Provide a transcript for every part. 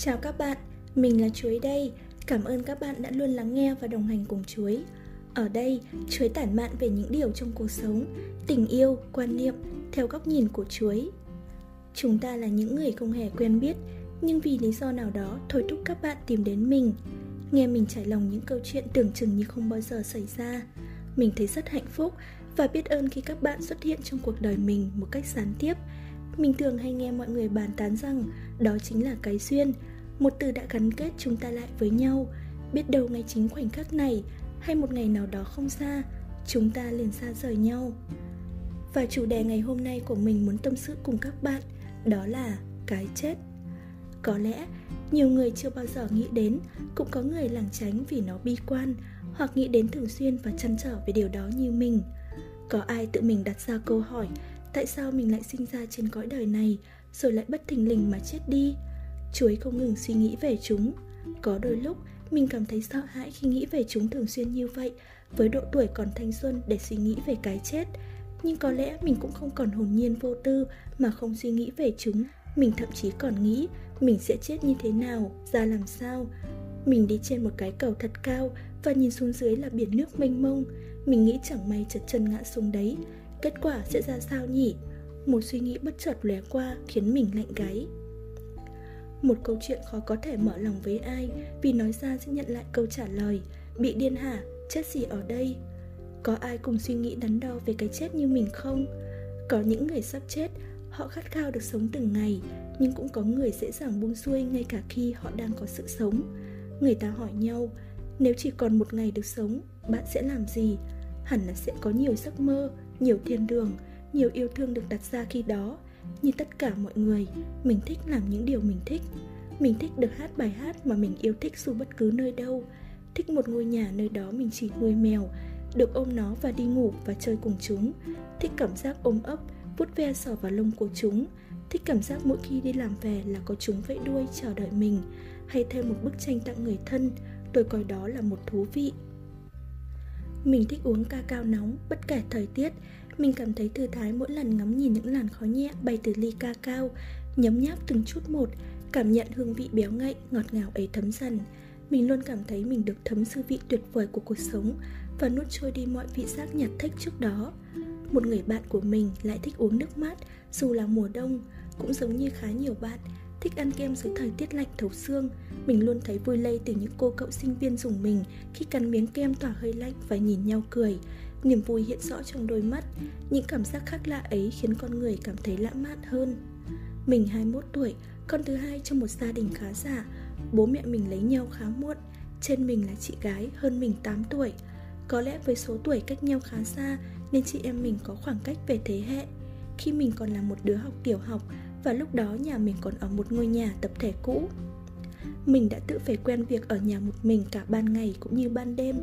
Chào các bạn, mình là Chuối đây. Cảm ơn các bạn đã luôn lắng nghe và đồng hành cùng Chuối. Ở đây, Chuối tản mạn về những điều trong cuộc sống, tình yêu, quan niệm theo góc nhìn của Chuối. Chúng ta là những người không hề quen biết, nhưng vì lý do nào đó thôi thúc các bạn tìm đến mình. Nghe mình trải lòng những câu chuyện tưởng chừng như không bao giờ xảy ra. Mình thấy rất hạnh phúc và biết ơn khi các bạn xuất hiện trong cuộc đời mình một cách gián tiếp mình thường hay nghe mọi người bàn tán rằng đó chính là cái duyên, một từ đã gắn kết chúng ta lại với nhau. Biết đâu ngay chính khoảnh khắc này hay một ngày nào đó không xa, chúng ta liền xa rời nhau. Và chủ đề ngày hôm nay của mình muốn tâm sự cùng các bạn đó là cái chết. Có lẽ nhiều người chưa bao giờ nghĩ đến, cũng có người lảng tránh vì nó bi quan hoặc nghĩ đến thường xuyên và chăn trở về điều đó như mình. Có ai tự mình đặt ra câu hỏi tại sao mình lại sinh ra trên cõi đời này rồi lại bất thình lình mà chết đi chuối không ngừng suy nghĩ về chúng. Có đôi lúc, mình cảm thấy sợ hãi khi nghĩ về chúng thường xuyên như vậy, với độ tuổi còn thanh xuân để suy nghĩ về cái chết. Nhưng có lẽ mình cũng không còn hồn nhiên vô tư mà không suy nghĩ về chúng. Mình thậm chí còn nghĩ mình sẽ chết như thế nào, ra làm sao. Mình đi trên một cái cầu thật cao và nhìn xuống dưới là biển nước mênh mông. Mình nghĩ chẳng may chật chân ngã xuống đấy. Kết quả sẽ ra sao nhỉ? Một suy nghĩ bất chợt lóe qua khiến mình lạnh gáy. Một câu chuyện khó có thể mở lòng với ai Vì nói ra sẽ nhận lại câu trả lời Bị điên hả? Chết gì ở đây? Có ai cùng suy nghĩ đắn đo về cái chết như mình không? Có những người sắp chết, Họ khát khao được sống từng ngày, Nhưng cũng có người dễ dàng buông xuôi ngay cả khi họ đang có sự sống Người ta hỏi nhau, Nếu chỉ còn một ngày được sống, Bạn sẽ làm gì? Hẳn là sẽ có nhiều giấc mơ, nhiều thiên đường, nhiều yêu thương được đặt ra khi đó như tất cả mọi người, mình thích làm những điều mình thích. Mình thích được hát bài hát mà mình yêu thích dù bất cứ nơi đâu. Thích một ngôi nhà nơi đó mình chỉ nuôi mèo, được ôm nó và đi ngủ và chơi cùng chúng. Thích cảm giác ôm ấp, vuốt ve sờ vào lông của chúng. Thích cảm giác mỗi khi đi làm về là có chúng vẫy đuôi chờ đợi mình. Hay thêm một bức tranh tặng người thân, tôi coi đó là một thú vị mình thích uống ca cao nóng, bất kể thời tiết. Mình cảm thấy thư thái mỗi lần ngắm nhìn những làn khói nhẹ bay từ ly ca cao, nhấm nháp từng chút một, cảm nhận hương vị béo ngậy, ngọt ngào ấy thấm dần. Mình luôn cảm thấy mình được thấm sư vị tuyệt vời của cuộc sống và nuốt trôi đi mọi vị giác nhạt thích trước đó. Một người bạn của mình lại thích uống nước mát dù là mùa đông, cũng giống như khá nhiều bạn, thích ăn kem dưới thời tiết lạnh thấu xương. Mình luôn thấy vui lây từ những cô cậu sinh viên dùng mình khi cắn miếng kem tỏa hơi lạnh và nhìn nhau cười. Niềm vui hiện rõ trong đôi mắt, những cảm giác khác lạ ấy khiến con người cảm thấy lãng mạn hơn. Mình 21 tuổi, con thứ hai trong một gia đình khá giả. Bố mẹ mình lấy nhau khá muộn, trên mình là chị gái hơn mình 8 tuổi. Có lẽ với số tuổi cách nhau khá xa nên chị em mình có khoảng cách về thế hệ. Khi mình còn là một đứa học tiểu học, và lúc đó nhà mình còn ở một ngôi nhà tập thể cũ. Mình đã tự phải quen việc ở nhà một mình cả ban ngày cũng như ban đêm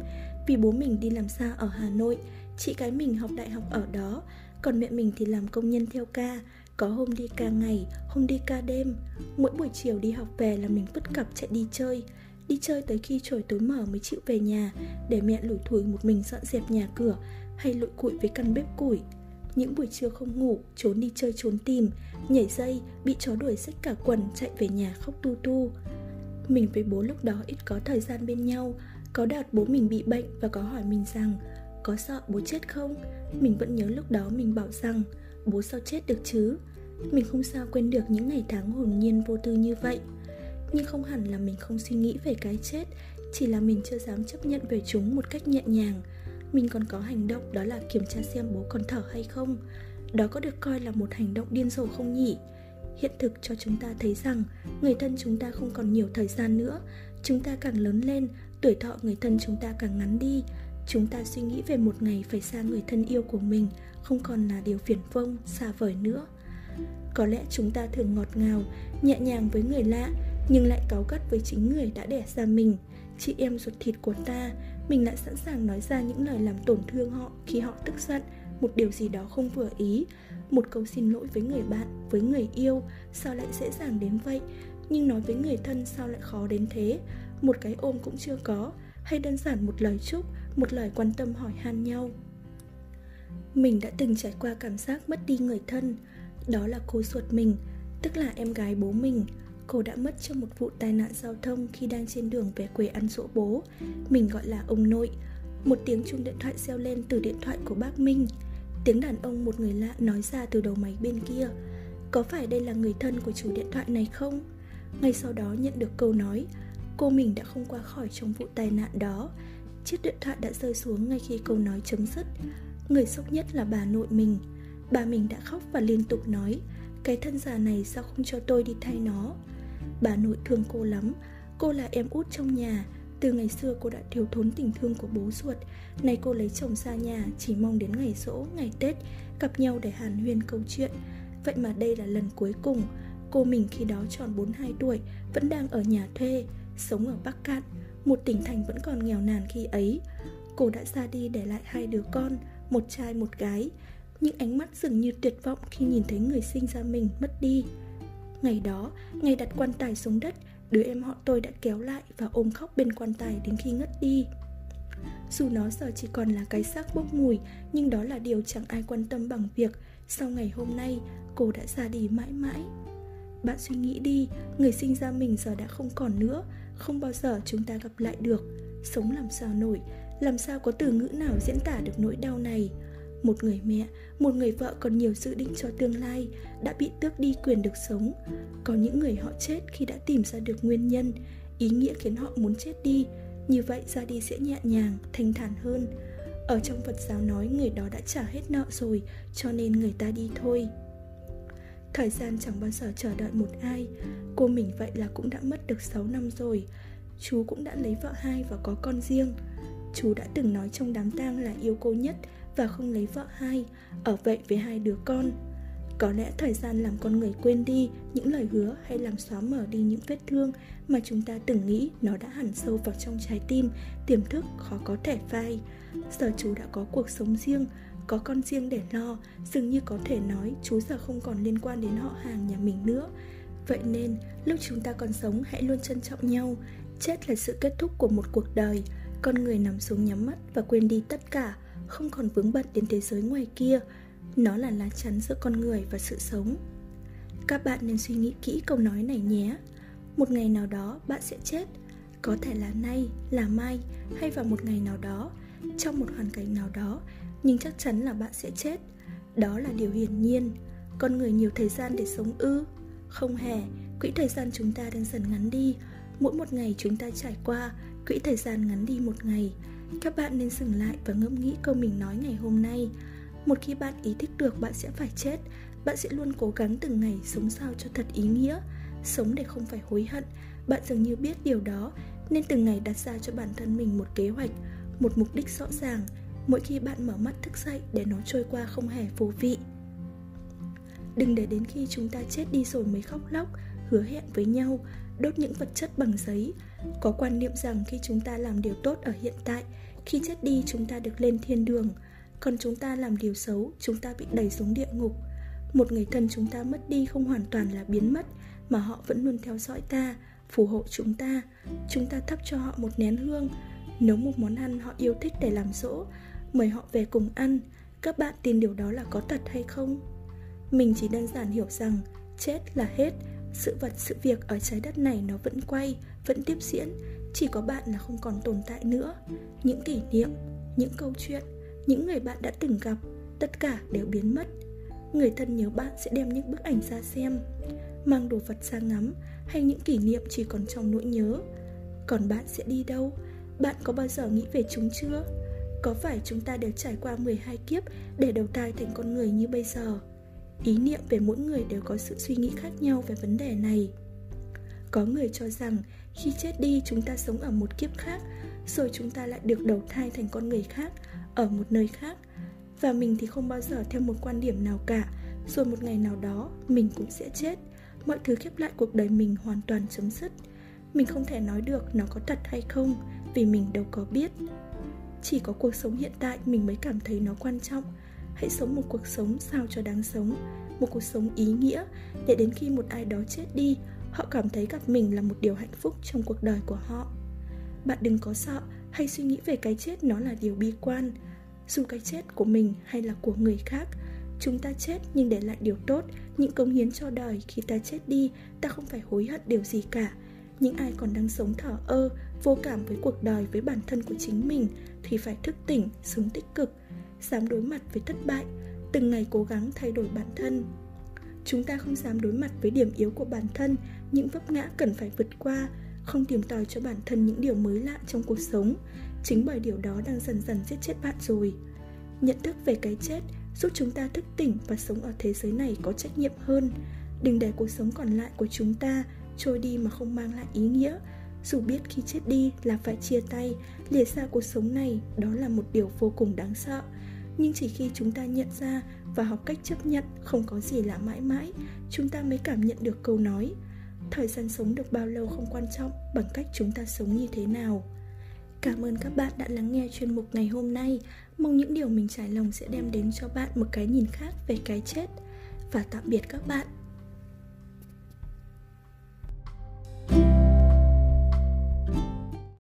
vì bố mình đi làm xa ở Hà Nội, chị gái mình học đại học ở đó, còn mẹ mình thì làm công nhân theo ca, có hôm đi ca ngày, hôm đi ca đêm. Mỗi buổi chiều đi học về là mình vứt cặp chạy đi chơi, đi chơi tới khi trời tối mở mới chịu về nhà để mẹ lủi thủi một mình dọn dẹp nhà cửa hay lội cụi với căn bếp củi những buổi trưa không ngủ, trốn đi chơi trốn tìm, nhảy dây, bị chó đuổi xách cả quần chạy về nhà khóc tu tu. Mình với bố lúc đó ít có thời gian bên nhau, có đợt bố mình bị bệnh và có hỏi mình rằng có sợ bố chết không? Mình vẫn nhớ lúc đó mình bảo rằng bố sao chết được chứ? Mình không sao quên được những ngày tháng hồn nhiên vô tư như vậy. Nhưng không hẳn là mình không suy nghĩ về cái chết, chỉ là mình chưa dám chấp nhận về chúng một cách nhẹ nhàng mình còn có hành động đó là kiểm tra xem bố còn thở hay không. Đó có được coi là một hành động điên rồ không nhỉ? Hiện thực cho chúng ta thấy rằng, người thân chúng ta không còn nhiều thời gian nữa. Chúng ta càng lớn lên, tuổi thọ người thân chúng ta càng ngắn đi. Chúng ta suy nghĩ về một ngày phải xa người thân yêu của mình, không còn là điều phiền vông xa vời nữa. Có lẽ chúng ta thường ngọt ngào, nhẹ nhàng với người lạ, nhưng lại cáu gắt với chính người đã đẻ ra mình. Chị em ruột thịt của ta mình lại sẵn sàng nói ra những lời làm tổn thương họ khi họ tức giận. Một điều gì đó không vừa ý. Một câu xin lỗi với người bạn, với người yêu, sao lại dễ dàng đến vậy? Nhưng nói với người thân sao lại khó đến thế? Một cái ôm cũng chưa có. Hay đơn giản một lời chúc, một lời quan tâm hỏi han nhau? Mình đã từng trải qua cảm giác mất đi người thân. Đó là cô ruột mình, tức là em gái bố mình. Cô đã mất trong một vụ tai nạn giao thông khi đang trên đường về quê ăn dỗ bố. Mình gọi là ông nội. Một tiếng chuông điện thoại reo lên từ điện thoại của bác Minh. Tiếng đàn ông một người lạ nói ra từ đầu máy bên kia. Có phải đây là người thân của chủ điện thoại này không? Ngay sau đó nhận được câu nói, Cô mình đã không qua khỏi trong vụ tai nạn đó. Chiếc điện thoại đã rơi xuống ngay khi câu nói chấm dứt. Người sốc nhất là bà nội mình. Bà mình đã khóc và liên tục nói, Cái thân già này sao không cho tôi đi thay nó? Bà nội thương cô lắm. Cô là em út trong nhà. Từ ngày xưa cô đã thiếu thốn tình thương của bố ruột. Nay cô lấy chồng xa nhà Chỉ mong đến ngày rỗ, ngày Tết Gặp nhau để hàn huyên câu chuyện. Vậy mà đây là lần cuối cùng. Cô mình khi đó tròn 42 tuổi Vẫn đang ở nhà thuê Sống ở Bắc Cạn. Một tỉnh thành vẫn còn nghèo nàn khi ấy. Cô đã ra đi để lại hai đứa con Một trai một gái. Những ánh mắt dường như tuyệt vọng khi nhìn thấy người sinh ra mình mất đi. Ngày đó, ngày đặt quan tài xuống đất, đứa em họ tôi đã kéo lại và ôm khóc bên quan tài đến khi ngất đi. Dù nó giờ chỉ còn là cái xác bốc mùi, nhưng đó là điều chẳng ai quan tâm bằng việc sau ngày hôm nay cô đã ra đi mãi mãi. Bạn suy nghĩ đi, người sinh ra mình giờ đã không còn nữa, không bao giờ chúng ta gặp lại được. Sống làm sao nổi, làm sao có từ ngữ nào diễn tả được nỗi đau này một người mẹ, một người vợ còn nhiều dự định cho tương lai, đã bị tước đi quyền được sống. Có những người họ chết khi đã tìm ra được nguyên nhân, ý nghĩa khiến họ muốn chết đi. Như vậy, ra đi sẽ nhẹ nhàng, thanh thản hơn. Ở trong phật giáo nói người đó đã trả hết nợ rồi, cho nên người ta đi thôi. Thời gian chẳng bao giờ chờ đợi một ai. Cô mình vậy là cũng đã mất được 6 năm rồi. Chú cũng đã lấy vợ hai và có con riêng. Chú đã từng nói trong đám tang là yêu cô nhất và không lấy vợ hai, ở vậy với hai đứa con. Có lẽ thời gian làm con người quên đi những lời hứa hay làm xóa mở đi những vết thương mà chúng ta từng nghĩ nó đã hẳn sâu vào trong trái tim, tiềm thức khó có thể phai. Giờ chú đã có cuộc sống riêng, có con riêng để lo, dường như có thể nói chú giờ không còn liên quan đến họ hàng nhà mình nữa. Vậy nên, lúc chúng ta còn sống hãy luôn trân trọng nhau. Chết là sự kết thúc của một cuộc đời, con người nằm xuống nhắm mắt và quên đi tất cả không còn vướng bận đến thế giới ngoài kia. Nó là lá chắn giữa con người và sự sống. Các bạn nên suy nghĩ kỹ câu nói này nhé. Một ngày nào đó, bạn sẽ chết. Có thể là nay, là mai, hay vào một ngày nào đó, trong một hoàn cảnh nào đó, nhưng chắc chắn là bạn sẽ chết. Đó là điều hiển nhiên. Con người nhiều thời gian để sống ư. Không hề, quỹ thời gian chúng ta đang dần ngắn đi. Mỗi một ngày chúng ta trải qua quỹ thời gian ngắn đi một ngày các bạn nên dừng lại và ngẫm nghĩ câu mình nói ngày hôm nay. Một khi bạn ý thức được bạn sẽ phải chết, bạn sẽ luôn cố gắng từng ngày sống sao cho thật ý nghĩa. Sống để không phải hối hận, bạn dường như biết điều đó, nên từng ngày đặt ra cho bản thân mình một kế hoạch, một mục đích rõ ràng, mỗi khi bạn mở mắt thức dậy để nó trôi qua không hề vô vị. Đừng để đến khi chúng ta chết đi rồi mới khóc lóc, hứa hẹn với nhau đốt những vật chất bằng giấy. Có quan niệm rằng khi chúng ta làm điều tốt ở hiện tại, khi chết đi chúng ta được lên thiên đường. Còn chúng ta làm điều xấu, chúng ta bị đẩy xuống địa ngục. Một người thân chúng ta mất đi không hoàn toàn là biến mất, mà họ vẫn luôn theo dõi ta, phù hộ chúng ta. Chúng ta thắp cho họ một nén hương. Nấu một món ăn họ yêu thích để làm dỗ, mời họ về cùng ăn. Các bạn tin điều đó là có thật hay không? Mình chỉ đơn giản hiểu rằng chết là hết sự vật, sự việc ở trái đất này nó vẫn quay, vẫn tiếp diễn. Chỉ có bạn là không còn tồn tại nữa. Những kỷ niệm, những câu chuyện, những người bạn đã từng gặp, tất cả đều biến mất. Người thân nhớ bạn sẽ đem những bức ảnh ra xem, mang đồ vật ra ngắm, hay những kỷ niệm chỉ còn trong nỗi nhớ. Còn bạn sẽ đi đâu? Bạn có bao giờ nghĩ về chúng chưa? Có phải chúng ta đều trải qua 12 kiếp để đầu thai thành con người như bây giờ? Ý niệm về mỗi người đều có sự suy nghĩ khác nhau về vấn đề này. Có người cho rằng khi chết đi chúng ta sống ở một kiếp khác, rồi chúng ta lại được đầu thai thành con người khác, ở một nơi khác. Và mình thì không bao giờ theo một quan điểm nào cả, rồi một ngày nào đó mình cũng sẽ chết. Mọi thứ khép lại cuộc đời mình hoàn toàn chấm dứt. Mình không thể nói được nó có thật hay không, vì mình đâu có biết. Chỉ có cuộc sống hiện tại mình mới cảm thấy nó quan trọng hãy sống một cuộc sống sao cho đáng sống, một cuộc sống ý nghĩa, để đến khi một ai đó chết đi, họ cảm thấy gặp mình là một điều hạnh phúc trong cuộc đời của họ. Bạn đừng có sợ hay suy nghĩ về cái chết nó là điều bi quan. Dù cái chết của mình hay là của người khác, chúng ta chết nhưng để lại điều tốt, những công hiến cho đời khi ta chết đi, ta không phải hối hận điều gì cả. Những ai còn đang sống thở ơ, vô cảm với cuộc đời, với bản thân của chính mình thì phải thức tỉnh, sống tích cực dám đối mặt với thất bại, từng ngày cố gắng thay đổi bản thân. Chúng ta không dám đối mặt với điểm yếu của bản thân, những vấp ngã cần phải vượt qua, không tìm tòi cho bản thân những điều mới lạ trong cuộc sống. Chính bởi điều đó đang dần dần giết chết bạn rồi. Nhận thức về cái chết giúp chúng ta thức tỉnh và sống ở thế giới này có trách nhiệm hơn. Đừng để cuộc sống còn lại của chúng ta trôi đi mà không mang lại ý nghĩa. Dù biết khi chết đi là phải chia tay, lìa xa cuộc sống này, đó là một điều vô cùng đáng sợ nhưng chỉ khi chúng ta nhận ra và học cách chấp nhận không có gì là mãi mãi, chúng ta mới cảm nhận được câu nói, thời gian sống được bao lâu không quan trọng bằng cách chúng ta sống như thế nào. Cảm ơn các bạn đã lắng nghe chuyên mục ngày hôm nay. Mong những điều mình trải lòng sẽ đem đến cho bạn một cái nhìn khác về cái chết. Và tạm biệt các bạn.